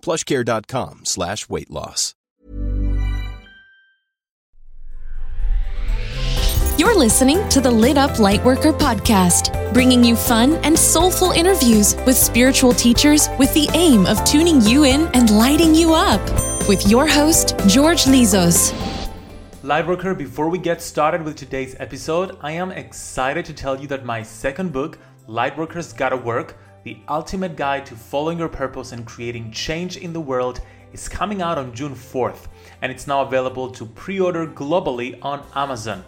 plushcare.com slash weight loss. You're listening to the Lit Up Lightworker podcast, bringing you fun and soulful interviews with spiritual teachers with the aim of tuning you in and lighting you up. With your host, George Lizos. Lightworker, before we get started with today's episode, I am excited to tell you that my second book, Lightworkers Gotta Work The Ultimate Guide to Following Your Purpose and Creating Change in the World, is coming out on June 4th, and it's now available to pre order globally on Amazon.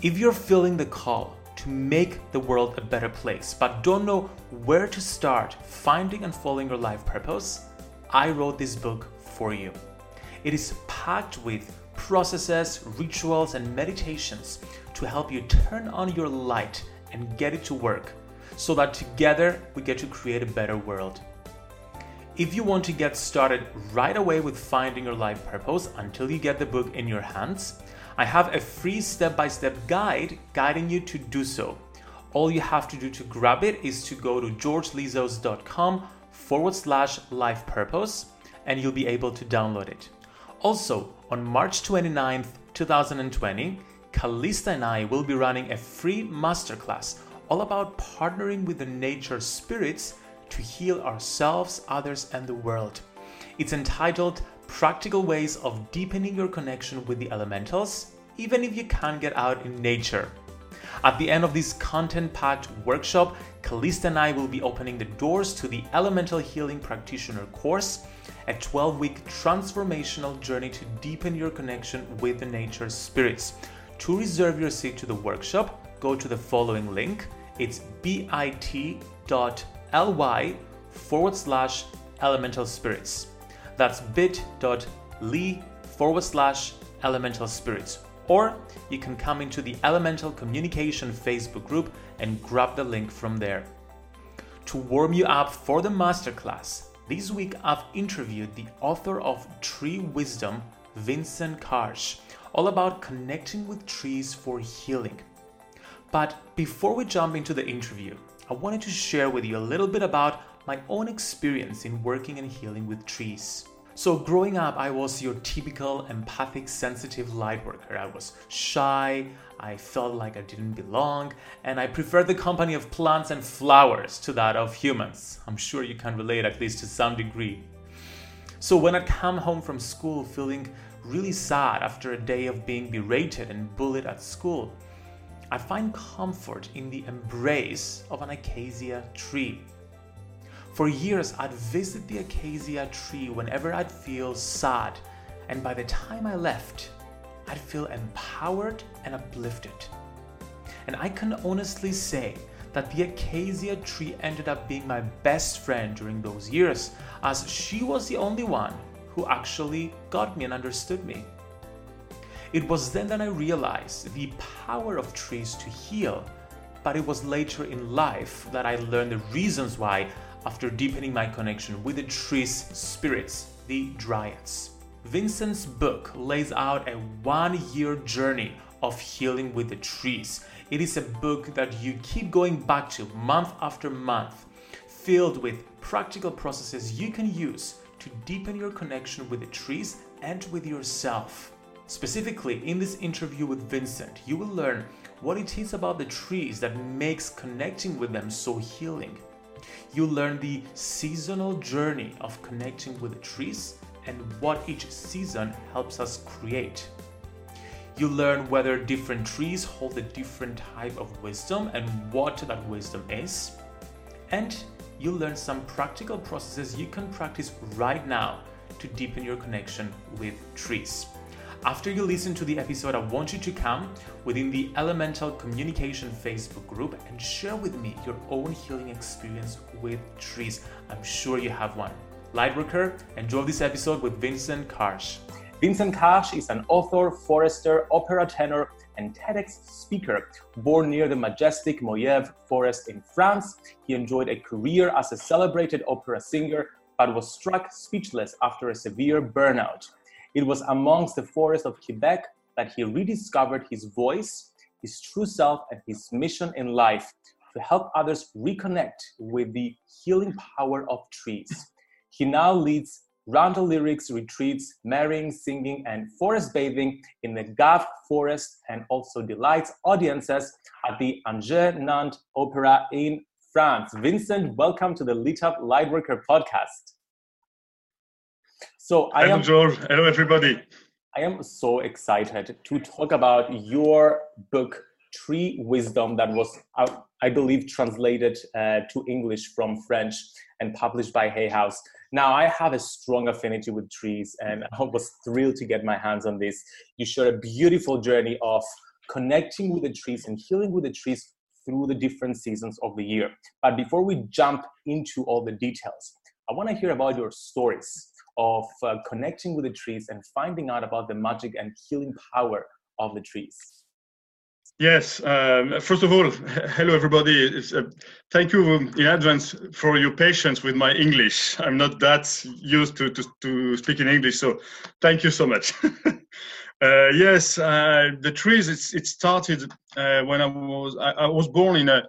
If you're feeling the call to make the world a better place, but don't know where to start finding and following your life purpose, I wrote this book for you. It is packed with processes, rituals, and meditations to help you turn on your light and get it to work so that together we get to create a better world. If you want to get started right away with finding your life purpose until you get the book in your hands, I have a free step by step guide guiding you to do so. All you have to do to grab it is to go to georgelizos.com forward slash life purpose and you'll be able to download it. Also, on March 29th, 2020, Kalista and I will be running a free masterclass all about partnering with the nature spirits to heal ourselves, others, and the world. It's entitled Practical Ways of Deepening Your Connection with the Elementals, even if you can't get out in nature. At the end of this content packed workshop, Kalista and I will be opening the doors to the Elemental Healing Practitioner course, a 12 week transformational journey to deepen your connection with the nature spirits, To reserve your seat to the workshop, go to the following link. It's bit.ly forward slash elemental spirits. That's bit.ly forward slash elemental spirits. Or you can come into the Elemental Communication Facebook group and grab the link from there. To warm you up for the masterclass, this week I've interviewed the author of Tree Wisdom, Vincent Karche, all about connecting with trees for healing. But before we jump into the interview, I wanted to share with you a little bit about my own experience in working and healing with trees. So, growing up, I was your typical empathic, sensitive light worker. I was shy, I felt like I didn't belong, and I preferred the company of plants and flowers to that of humans. I'm sure you can relate at least to some degree. So, when I'd come home from school feeling really sad after a day of being berated and bullied at school, I find comfort in the embrace of an acacia tree. For years, I'd visit the acacia tree whenever I'd feel sad, and by the time I left, I'd feel empowered and uplifted. And I can honestly say that the acacia tree ended up being my best friend during those years, as she was the only one who actually got me and understood me. It was then that I realized the power of trees to heal, but it was later in life that I learned the reasons why after deepening my connection with the tree's spirits, the Dryads. Vincent's book lays out a one year journey of healing with the trees. It is a book that you keep going back to month after month, filled with practical processes you can use to deepen your connection with the trees and with yourself. Specifically, in this interview with Vincent, you will learn what it is about the trees that makes connecting with them so healing You'll learn the seasonal journey of connecting with the trees and what each season helps us create. You'll learn whether different trees hold a different type of wisdom and what that wisdom is. And you'll learn some practical processes you can practice right now to deepen your connection with trees. After you listen to the episode, I want you to come within the Elemental Communication Facebook group and share with me your own healing experience with trees. I'm sure you have one. Lightworker, enjoy this episode with Vincent Karche. Vincent Karche is an author, forester, opera tenor, and TEDx speaker. Born near the majestic Moyev forest in France, he enjoyed a career as a celebrated opera singer but was struck speechless after a severe burnout. It was amongst the forests of Quebec that he rediscovered his voice, his true self, and his mission in life to help others reconnect with the healing power of trees. He now leads roundel lyrics retreats, marrying, singing, and forest bathing in the Gâvre forest and also delights audiences at the Angers Nantes Opera in France. Vincent, welcome to the Lit Up Lightworker podcast. So I Hello, am, George. Hello, everybody. I am so excited to talk about your book, Tree Wisdom, that was, I believe, translated uh, to English from French and published by Hay House. Now, I have a strong affinity with trees, and I was thrilled to get my hands on this. You share a beautiful journey of connecting with the trees and healing with the trees through the different seasons of the year. But before we jump into all the details, I want to hear about your stories of uh, connecting with the trees and finding out about the magic and healing power of the trees. Yes. Um, first of all, hello everybody. Uh, thank you in advance for your patience with my English. I'm not that used to to, to speak in English, so thank you so much. uh, yes, uh, the trees. It's, it started uh, when I was I, I, was born in a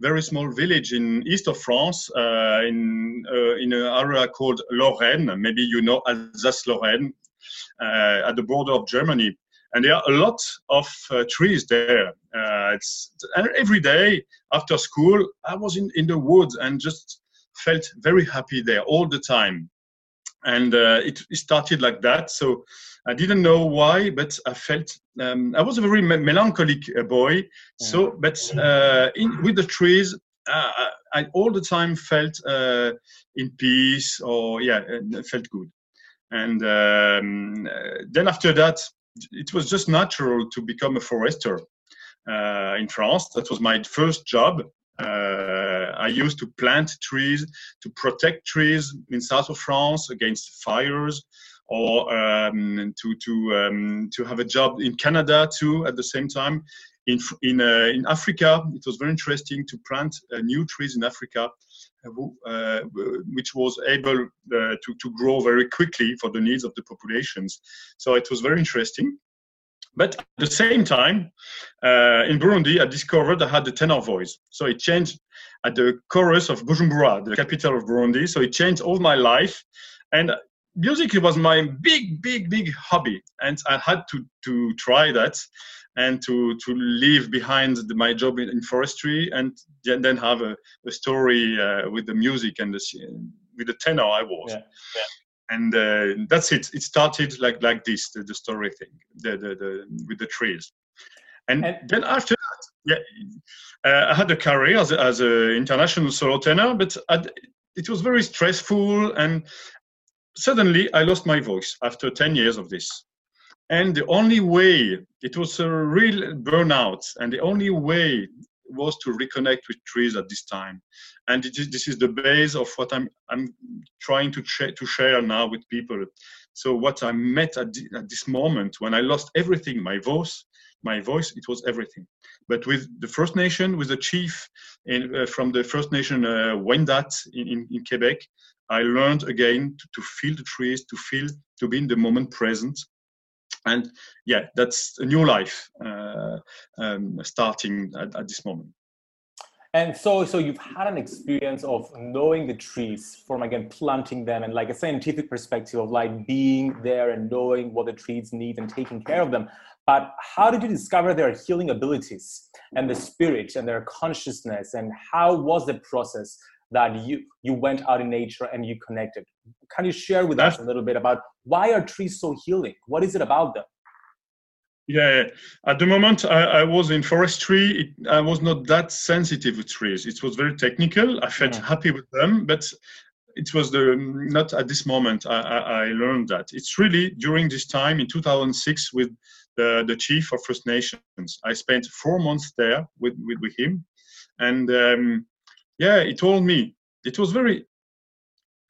very small village in east of France, uh, in uh, in an area called Lorraine. Maybe you know Alsace-Lorraine, uh, at the border of Germany. And there are a lot of uh, trees there. Uh, it's and every day after school, I was in in the woods and just felt very happy there all the time. And uh, it, it started like that. So I didn't know why, but I felt um, I was a very me- melancholic uh, boy. So, but uh, in, with the trees, uh, I all the time felt uh, in peace, or yeah, felt good. And um, uh, then after that, it was just natural to become a forester uh, in France. That was my first job. I used to plant trees to protect trees in south of France against fires, or um, to to um, to have a job in Canada too at the same time. In in uh, in Africa, it was very interesting to plant uh, new trees in Africa, uh, uh, which was able uh, to to grow very quickly for the needs of the populations. So it was very interesting. But at the same time, uh, in Burundi, I discovered I had the tenor voice. So it changed at the chorus of Bujumbura, the capital of Burundi. So it changed all my life. And music was my big, big, big hobby. And I had to, to try that and to, to leave behind the, my job in, in, forestry and then have a, a story uh, with the music and the, with the tenor I was. Yeah. Yeah and uh, that's it. It started like like this, the, the story thing, the, the, the with the trees, and, and then after that, yeah, uh, I had a career as as an international solo tenor, but I'd, it was very stressful, and suddenly I lost my voice after ten years of this, and the only way it was a real burnout, and the only way was to reconnect with trees at this time. And is, this is the base of what i'm i'm trying to, ch- to share now with people. So what i met at, the, at this moment when i lost everything my voice my voice it was everything. But with the first nation with the chief in, uh, from the first nation uh, wendat in, in, in quebec i learned again to, to feel the trees to feel to be in the moment present and yeah that's a new life uh, um, starting at, at, this moment. And so so you've had an experience of knowing the trees from again planting them and like a scientific perspective of like being there and knowing what the trees need and taking care of them. But how did you discover their healing abilities and the spirit and their consciousness? And how was the process that you you went out in nature and you connected? Can you share with That's, us a little bit about why are trees so healing? What is it about them? Yeah at the moment i, I was in forestry. It, i was not that sensitive with trees. It was very technical. I felt yeah. happy with them but it was the not at this moment I, I, I, learned that. It's really during this time in 2006 with the, the chief of first nations. I spent four months there with, with, with him. And um, yeah, he told me. It was very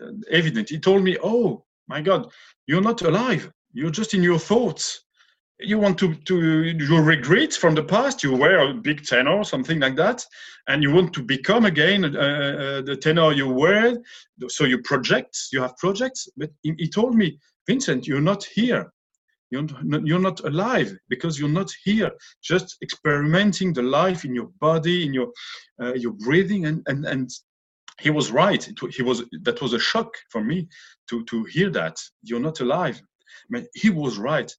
uh, evident. He told me, "Oh my God, you're not alive. You're just in your thoughts. You want to to you regret from the past. You were a big tenor, something like that, and you want to become again uh, uh, the tenor you were. So you project. You have projects. But he, told me, Vincent, you're not here. You're not, you're not alive because you're not here, just experimenting the life in your body, in your uh, your breathing, and and and he was right. It, he was that was a shock for me to to hear that you're not alive. I mean, he was right,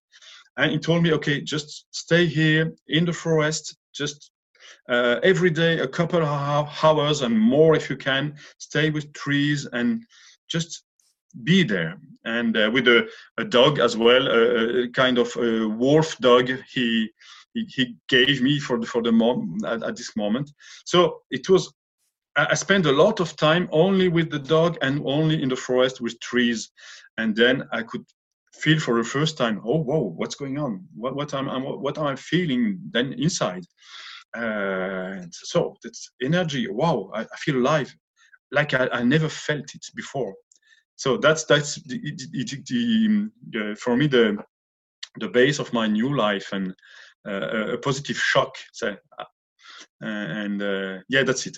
and he told me, okay, just stay here in the forest, just uh, every day a couple of hours and more if you can. Stay with trees and just be there and uh, with a, a, dog as well a, a, kind of a wolf dog he he, he gave me for the for the mom at, at, this moment so it was I spend a lot of time only with the dog and only in the forest with trees. And then I could feel for the first time oh whoa what's going on? What what am I, what am I feeling then inside? Uh, so that's energy wow I, I feel alive like I, I never felt it before. So that's that's the, the, the, the, for me the the base of my new life and uh, a positive shock so, uh, and uh, yeah that's it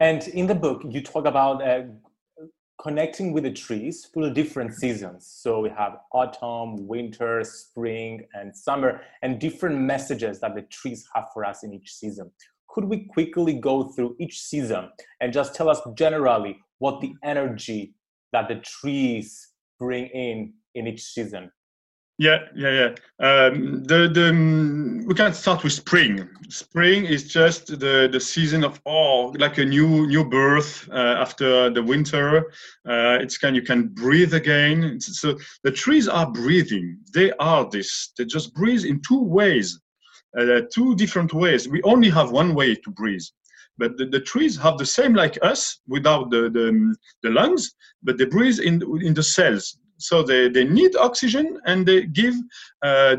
And in the book, you talk about uh, connecting with the trees through different seasons. So we have autumn, winter, spring, and summer, and different messages that the trees have for us in each season. Could we quickly go through each season and just tell us generally what the energy that the trees bring in in each season? Yeah, yeah, yeah. Um, the the um, we can start with spring. Spring is just the the season of oh, like a new new birth uh, after the winter. Uh, it's can you can breathe again. So the trees are breathing. They are this. They just breathe in two ways, uh, two different ways. We only have one way to breathe. But the, the trees have the same like us without the, the, the lungs, but they breathe in, in the cells so they, they need oxygen and they give uh,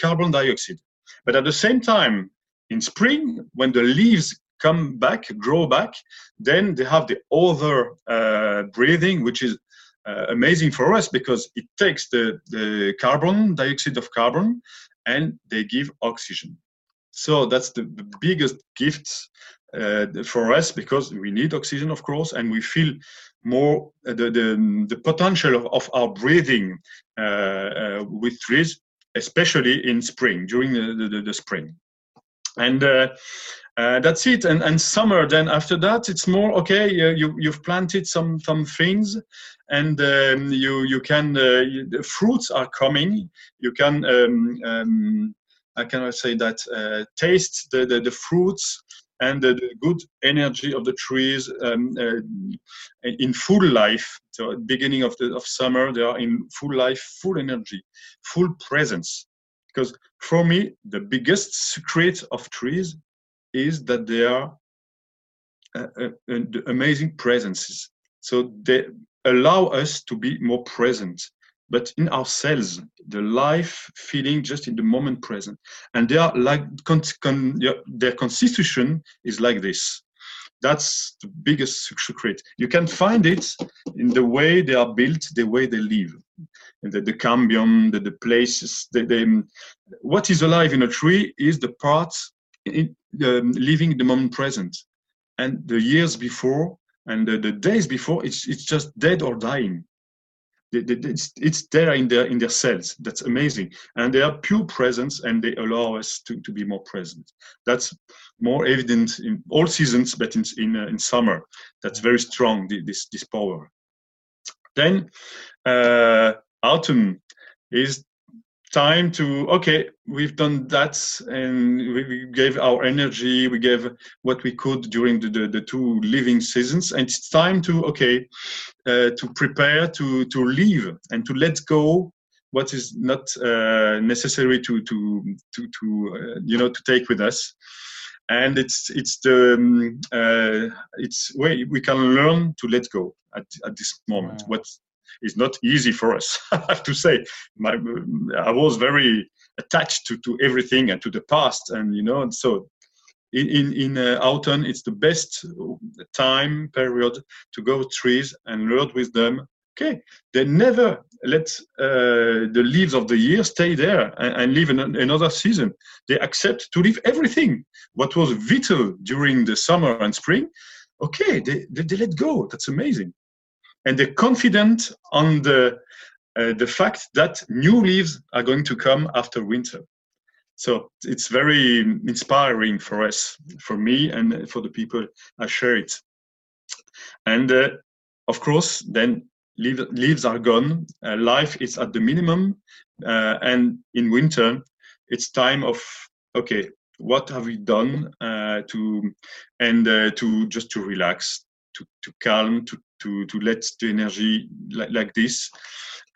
carbon dioxide. But at the same time, in spring, when the leaves come back, grow back, then they have the other uh, breathing, which is uh, amazing for us because it takes the, the carbon dioxide of carbon and they give oxygen. So that's the, the biggest gift uh, for us because we need oxygen, of course, and we feel more uh, the, the, the potential of, of our breathing uh, uh, with trees, especially in spring, during the, the, the spring. And uh, that's it. And, and summer, then after that, it's more okay. you you've planted some some things, and um, you you can you, the fruits are coming. You can um, um, I cannot say that uh, taste the, the, the fruits and the, the good energy of the trees um, uh, in full life. So at the beginning of the of summer, they are in full life, full energy, full presence. Because for me, the biggest secret of trees is that they are uh, uh, uh amazing presences. So they allow us to be more present but in ourselves, the life feeling just in the moment present. And they are like, con, con, their constitution is like this. That's the biggest secret. You can find it in the way they are built, the way they live. And the, the cambium, the, the places, the, the, what is alive in a tree is the part in, um, living in the moment present. And the years before and the, the days before, it's, it's just dead or dying it's, it's there in their in their cells. That's amazing. And they are pure presence and they allow us to, to be more present. That's more evident in all seasons but in in, uh, in summer. That's very strong this this power. Then uh, autumn is time to okay we've done that and we, gave our energy we gave what we could during the, the, the two living seasons and it's time to okay uh, to prepare to to leave and to let go what is not uh, necessary to to to, to uh, you know to take with us. And it's it's the um, uh, it's way we can learn to let go at, at this moment. What is not easy for us. I have to say, my, I was very attached to, to everything and to the past, and you know, and so in in, in uh, autumn, it's the best time period to go trees and learn with them. Okay, they never let uh, the leaves of the year stay there and, and live in another season. They accept to leave everything. What was vital during the summer and spring, okay, they, they, they let go. That's amazing and they're confident on the uh, the fact that new leaves are going to come after winter. So it's very inspiring for us, for me, and for the people I share it. And uh, of course, then leave, leaves are gone. Uh, life is at the minimum, uh, and in winter, it's time of okay, what have we done uh, to and uh, to just to relax, to to calm, to to to let the energy like, like this.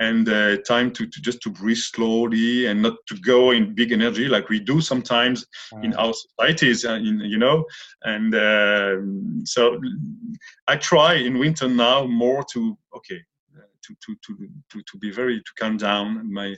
And uh, time to, to just to breathe slowly and not to go in big energy like we do sometimes in our societies uh, in, you know? And uh, so i try in winter now more to okay to to to to, to be very to calm down my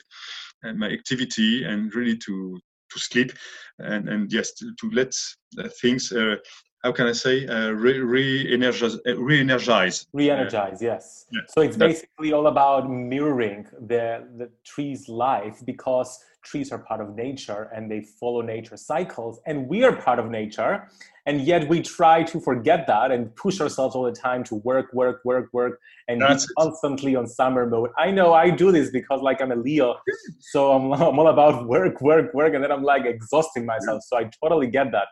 uh, my activity and really to to sleep. And and yes to, to let uh, things uh, how can I say uh, re re-energize re-energize. Re-energize yes. Yeah. so it's basically all about mirroring the the tree's life because trees are part of nature and they follow nature cycles and we are part of nature. And yet we try to forget that and push ourselves all the time to work work work work and That's be constantly on summer mode. I know i do this because like i'm a leo. So I'm, I'm all about work work work and then i'm like exhausting myself. So i totally get that.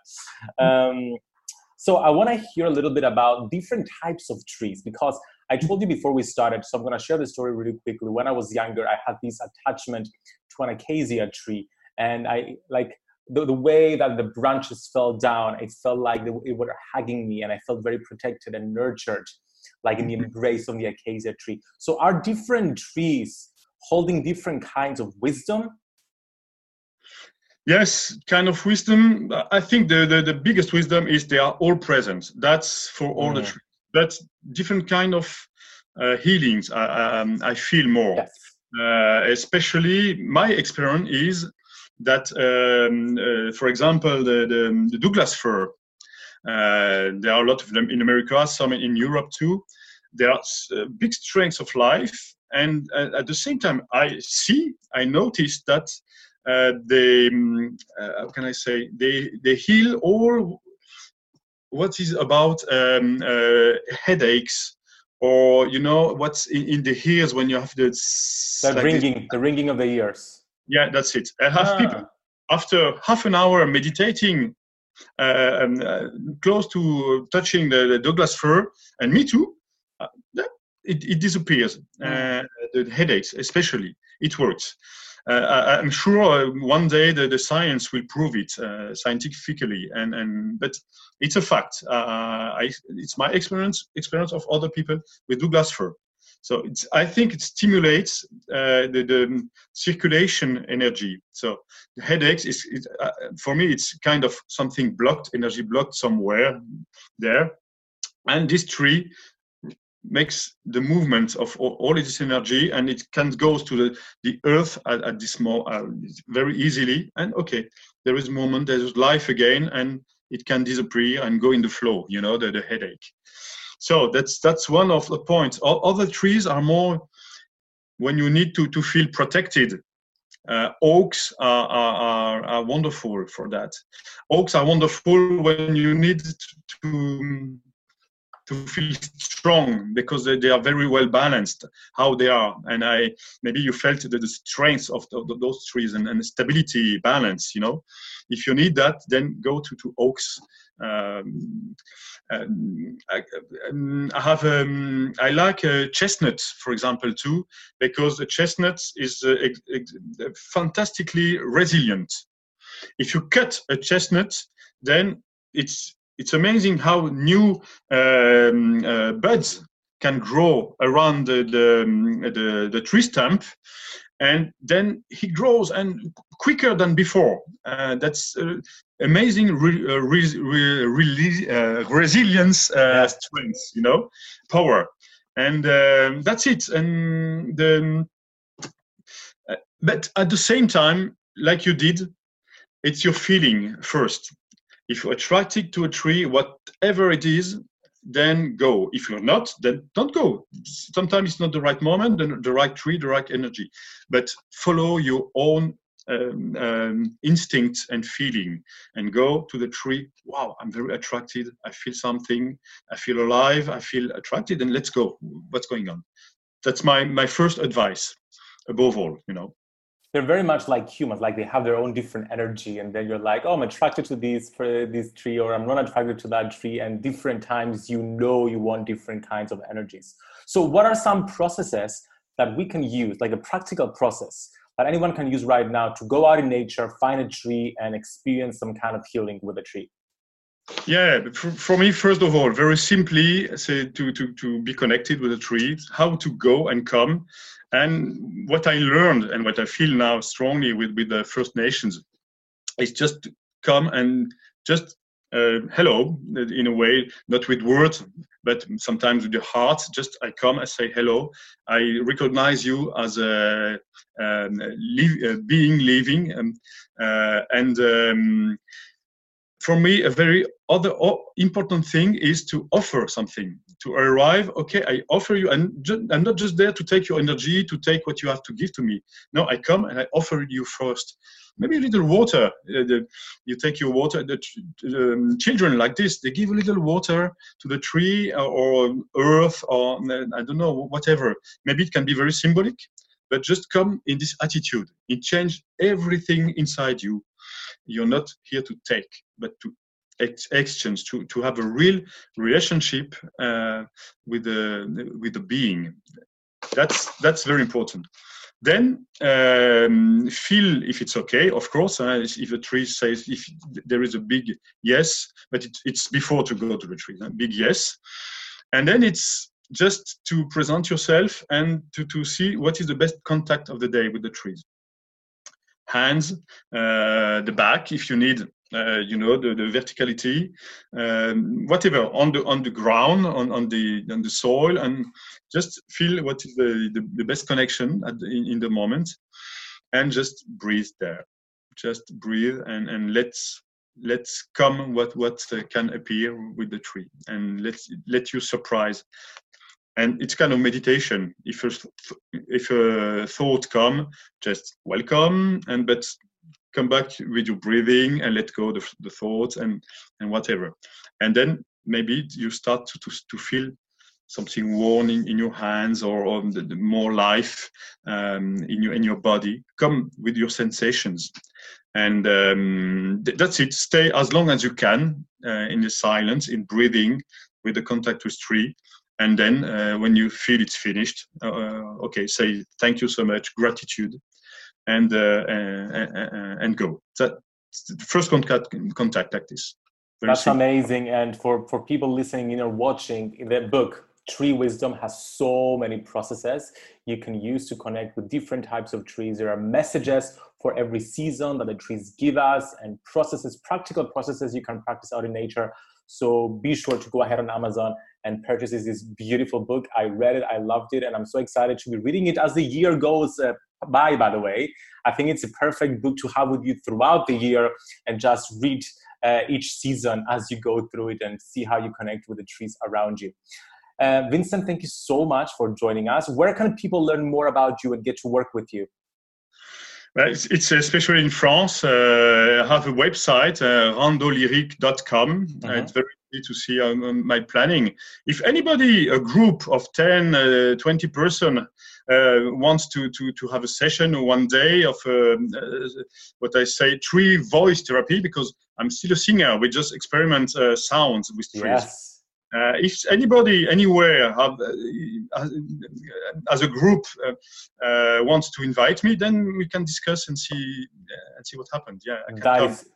Um, so I want to hear a little bit about different types of trees because I told you before we started, so I'm going to share the story really quickly. When I was younger, I had this attachment to an acacia tree, and I like the, the way that the branches fell down. It felt like they, it were hugging me, and I felt very protected and nurtured, like in the mm-hmm. embrace of the acacia tree. So, are different trees holding different kinds of wisdom Yes, kind of wisdom. I think the, the, the, biggest wisdom is they are all present. That's for all the trees. That's different kind of uh, healings. I, um, I feel more. Yes. Uh, especially my experience is that, um, uh, for example, the, the, the Douglas fir. Uh, there are a lot of them in America, some in Europe too. There are uh, big strengths of life, and uh, at the same time, I see, I notice that uh, they um, uh, how can I say they they heal all what is about um, uh, headaches or you know what's in, in, the ears when you have the the like ringing this. the ringing of the ears yeah that's it i have ah. people after half an hour meditating uh, um, uh, close to touching the, the, douglas fir and me too uh, it, it disappears mm. the headaches especially it works uh, I'm sure one day the, the science will prove it uh, scientifically, and, and but it's a fact. Uh, I, it's my experience experience of other people with Douglas fir. So I think it stimulates uh, the, the, circulation energy. So the headaches is, it, uh, for me, it's kind of something blocked, energy blocked somewhere there. And this tree makes the movement of all, all this energy and it can go to the, the earth at, at this more uh, very easily. And okay there is moment there's life again and it can disappear and go in the flow you know the, the headache. So that's that's one of the points. Other trees are more when you need to to feel protected uh, oaks are, are, are, wonderful for that. Oaks are wonderful when you need to, to feel strong because they, are very well balanced how they are. And i maybe you felt the, the strength of the, those trees and, and stability balance you know? If you need that then go to, to oaks. Um, I, um, I, have um, I like uh, chestnut, for example, too, because the chestnut is uh, ex- ex- fantastically resilient. If you cut a chestnut, then it's it's amazing how new um, uh, buds can grow around the, the, um, the, the, tree stump and then he grows and quicker than before. Uh, that's uh, amazing re, uh, re, re, uh, resilience uh, strength you know power. And um, that's it. And the, uh, but at the same time like you did it's your feeling first if you're attracted to a tree, whatever it is, then go. If you're not, then don't go. Sometimes it's not the right moment, the, the right tree, the right energy. But follow your own um, um, and feeling and go to the tree. Wow, I'm very attracted. I feel something. I feel alive. I feel attracted, and let's go. What's going on? That's my my first advice. Above all, you know they're very much like humans like they have their own different energy and then you're like oh i'm attracted to this for this tree or i'm not attracted to that tree and different times you know you want different kinds of energies. So what are some processes that we can use like a practical process that anyone can use right now to go out in nature find a tree and experience some kind of healing with a tree yeah, for, for, me, first of all, very simply, say to, to, to be connected with the trees, how to go and come and what I learned and what I feel now strongly with, with the First Nations is just come and just uh, hello in a way, not with words, but sometimes with the heart. Just I come, I say hello. I recognize you as a um, being living, um, uh, and um, for me, a very other important thing is to offer something. To arrive, okay, I offer you, and I'm not just there to take your energy, to take what you have to give to me. No, I come and I offer you first. Maybe a little water. Uh, you take your water. The um, children like this, they give a little water to the tree or, or earth or I don't know whatever. Maybe it can be very symbolic, but just come in this attitude. It changes everything inside you you're not here to take, but to ex- exchange, to, to have a real relationship uh, with the with the being. That's that's very important. Then um, feel if it's okay. Of course, uh, if a tree says if there is a big yes, but it, it's before to go to the tree. Uh, big yes, and then it's just to present yourself and to, to see what is the best contact of the day with the trees hands, uh, the back if you need uh, you know the, the verticality um, whatever on the on the ground on, on the on the soil and just feel what is the the, the best connection the, in, in, the moment and just breathe there. Just breathe and and let's let's come what what can appear with the tree and let's let you surprise and it's kind of meditation. If a, if a thought come just welcome and but come back with your breathing and let go the, the thoughts and and whatever. And then maybe you start to to, to feel something warm in, in your hands or, or the, the more life um, in your in your body. Come with your sensations. And um, th- that's it. Stay as long as you can uh, in the silence in breathing with the contact with tree and then uh, when you feel it's finished uh, uh, okay say thank you so much gratitude and and go. That first contact contact like this. Very that's simple. amazing. And for for people listening you know watching the book tree wisdom has so many processes you can use to connect with different types of trees. There are messages for every season that the trees give us and processes practical processes you can practice out in nature so be sure to go ahead on amazon and purchases this beautiful book. I read it, I loved it, and I'm so excited to be reading it as the year goes uh, by, by the way. I think it's a perfect book to have with you throughout the year and just read uh, each season as you go through it and see how you connect with the trees around you. Uh, Vincent, thank you so much for joining us. Where can people learn more about you and get to work with you? It's, it's, especially in France. Uh, I have a website, uh, randolyric.com. Mm-hmm. Uh, it's very easy to see um, my planning. If anybody, a group of 10, uh, 20 person, uh, wants to, to, to have a session one day of um, uh, what I say tree voice therapy, because I'm still a singer, we just experiment uh, sounds with trees. Yes. Uh, if anybody anywhere have, uh, as a group wants to invite me, then we can discuss and see and see what happens. Yeah, that is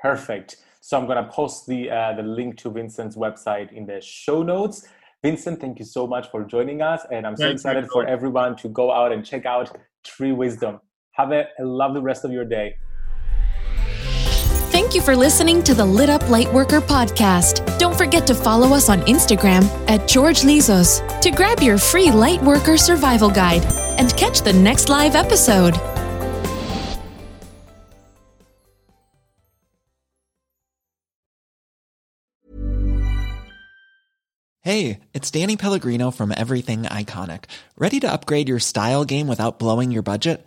perfect. So I'm going to post the, uh, the link to Vincent's website in the show notes. Vincent, thank you so much for joining us. And I'm so Thanks excited for everyone to go out and check out Tree Wisdom. Have a, a lovely rest of your day. You for listening to the Lit Up Lightworker podcast. Don't forget to follow us on Instagram at George Lizos to grab your free Lightworker survival guide and catch the next live episode. Hey, it's Danny Pellegrino from Everything Iconic. Ready to upgrade your style game without blowing your budget?